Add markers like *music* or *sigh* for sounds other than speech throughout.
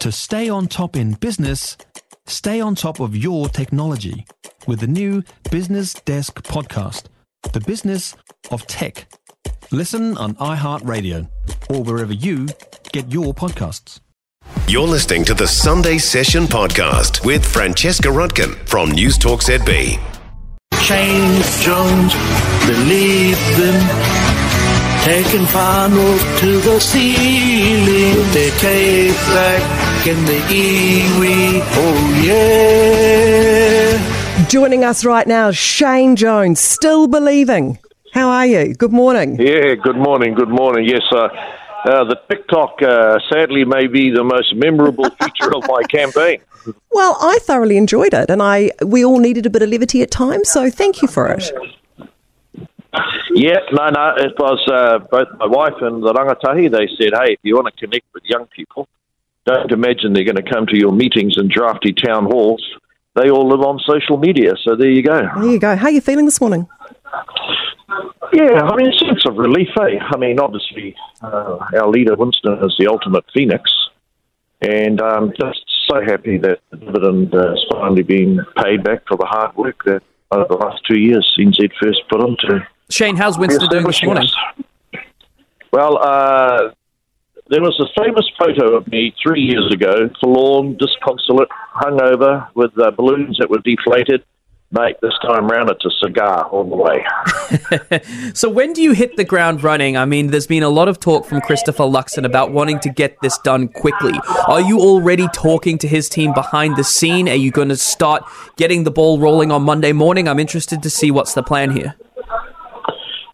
To stay on top in business, stay on top of your technology with the new Business Desk podcast, The Business of Tech. Listen on iHeartRadio or wherever you get your podcasts. You're listening to the Sunday Session podcast with Francesca Rudkin from Newstalk ZB. Shane Jones, believe them. Taking finals to the ceiling. They take back in the iwi. Oh yeah. Joining us right now, Shane Jones, still believing. How are you? Good morning. Yeah, good morning, good morning. Yes, uh, uh, the TikTok uh, sadly may be the most memorable *laughs* feature of my campaign. Well, I thoroughly enjoyed it, and I we all needed a bit of levity at times, so thank you for it. Yeah, no, no. It was uh, both my wife and the rangatahi. They said, "Hey, if you want to connect with young people, don't imagine they're going to come to your meetings in drafty town halls. They all live on social media. So there you go. There you go. How are you feeling this morning? Yeah, I mean, a sense of relief, eh? I mean, obviously, uh, our leader Winston is the ultimate phoenix, and um, just so happy that the dividend uh, has finally been paid back for the hard work that over the last two years NZ First put into Shane, how's Winston doing this morning? Well, uh, there was a famous photo of me three years ago, forlorn, disconsolate, hungover, with uh, balloons that were deflated. Mate, this time round it's a cigar all the way. *laughs* so when do you hit the ground running? I mean, there's been a lot of talk from Christopher Luxon about wanting to get this done quickly. Are you already talking to his team behind the scene? Are you going to start getting the ball rolling on Monday morning? I'm interested to see what's the plan here.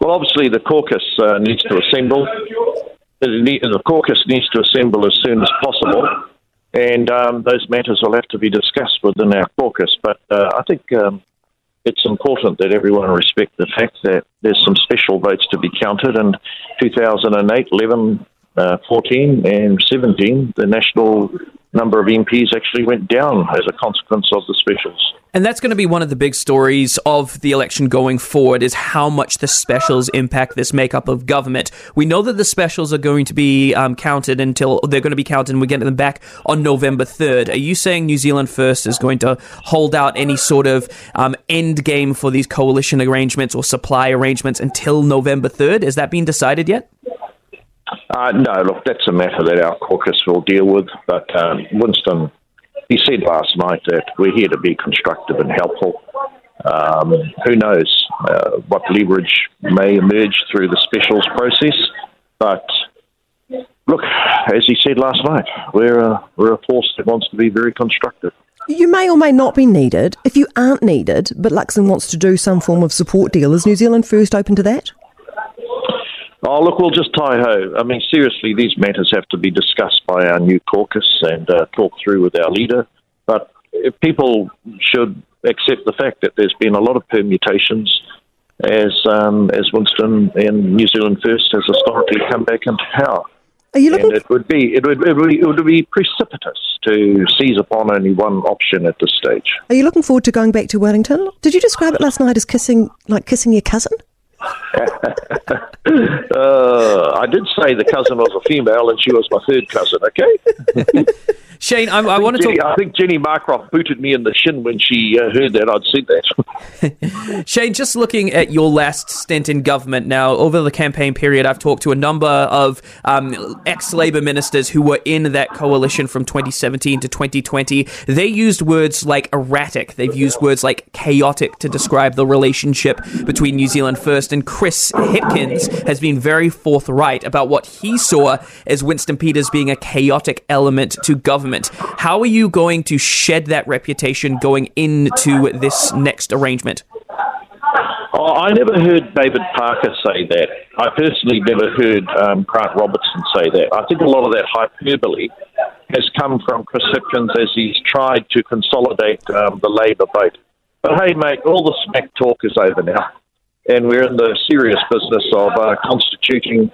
Well, obviously, the caucus uh, needs to assemble. The caucus needs to assemble as soon as possible, and um, those matters will have to be discussed within our caucus. But uh, I think um, it's important that everyone respect the fact that there's some special votes to be counted. And 2008, 11, uh, 14, and 17, the national number of MPs actually went down as a consequence of the specials. And that's going to be one of the big stories of the election going forward is how much the specials impact this makeup of government. We know that the specials are going to be um, counted until they're going to be counted and we're getting them back on November 3rd. Are you saying New Zealand First is going to hold out any sort of um, end game for these coalition arrangements or supply arrangements until November 3rd? Has that been decided yet? Uh, no, look, that's a matter that our caucus will deal with. But um, Winston, he said last night that we're here to be constructive and helpful. Um, who knows uh, what leverage may emerge through the specials process? But look, as he said last night, we're a, we're a force that wants to be very constructive. You may or may not be needed. If you aren't needed, but Luxon wants to do some form of support deal, is New Zealand First open to that? Oh, look, we'll just taihoa. I mean, seriously, these matters have to be discussed by our new caucus and uh, talked through with our leader. But people should accept the fact that there's been a lot of permutations as um, as Winston and New Zealand First has historically come back into power. Are you looking? And it would be it would, it would, it would be precipitous to seize upon only one option at this stage. Are you looking forward to going back to Wellington? Did you describe it last night as kissing, like kissing your cousin? Uh, I did say the cousin was a female and she was my third cousin, okay? *laughs* Shane, I, I, want to Jenny, talk. I think Jenny Marcroft booted me in the shin when she uh, heard that I'd said that. *laughs* Shane, just looking at your last stint in government now, over the campaign period, I've talked to a number of um, ex Labour ministers who were in that coalition from 2017 to 2020. They used words like erratic, they've used words like chaotic to describe the relationship between New Zealand First. And Chris Hipkins has been very forthright about what he saw as Winston Peters being a chaotic element to government government. How are you going to shed that reputation going into this next arrangement? Oh, I never heard David Parker say that. I personally never heard um, Grant Robertson say that. I think a lot of that hyperbole has come from Chris Hipkins as he's tried to consolidate um, the Labour vote. But hey, mate, all the smack talk is over now, and we're in the serious business of uh, constituting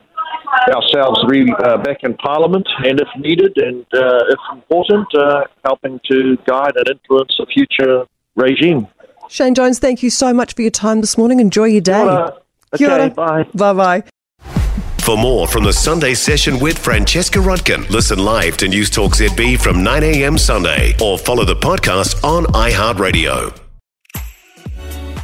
ourselves re, uh, back in Parliament, and if needed and uh, if important, uh, helping to guide and influence the future regime. Shane Jones, thank you so much for your time this morning. Enjoy your day. Okay, bye. Bye bye. For more from the Sunday session with Francesca Rudkin, listen live to Newstalk ZB from 9am Sunday or follow the podcast on iHeartRadio.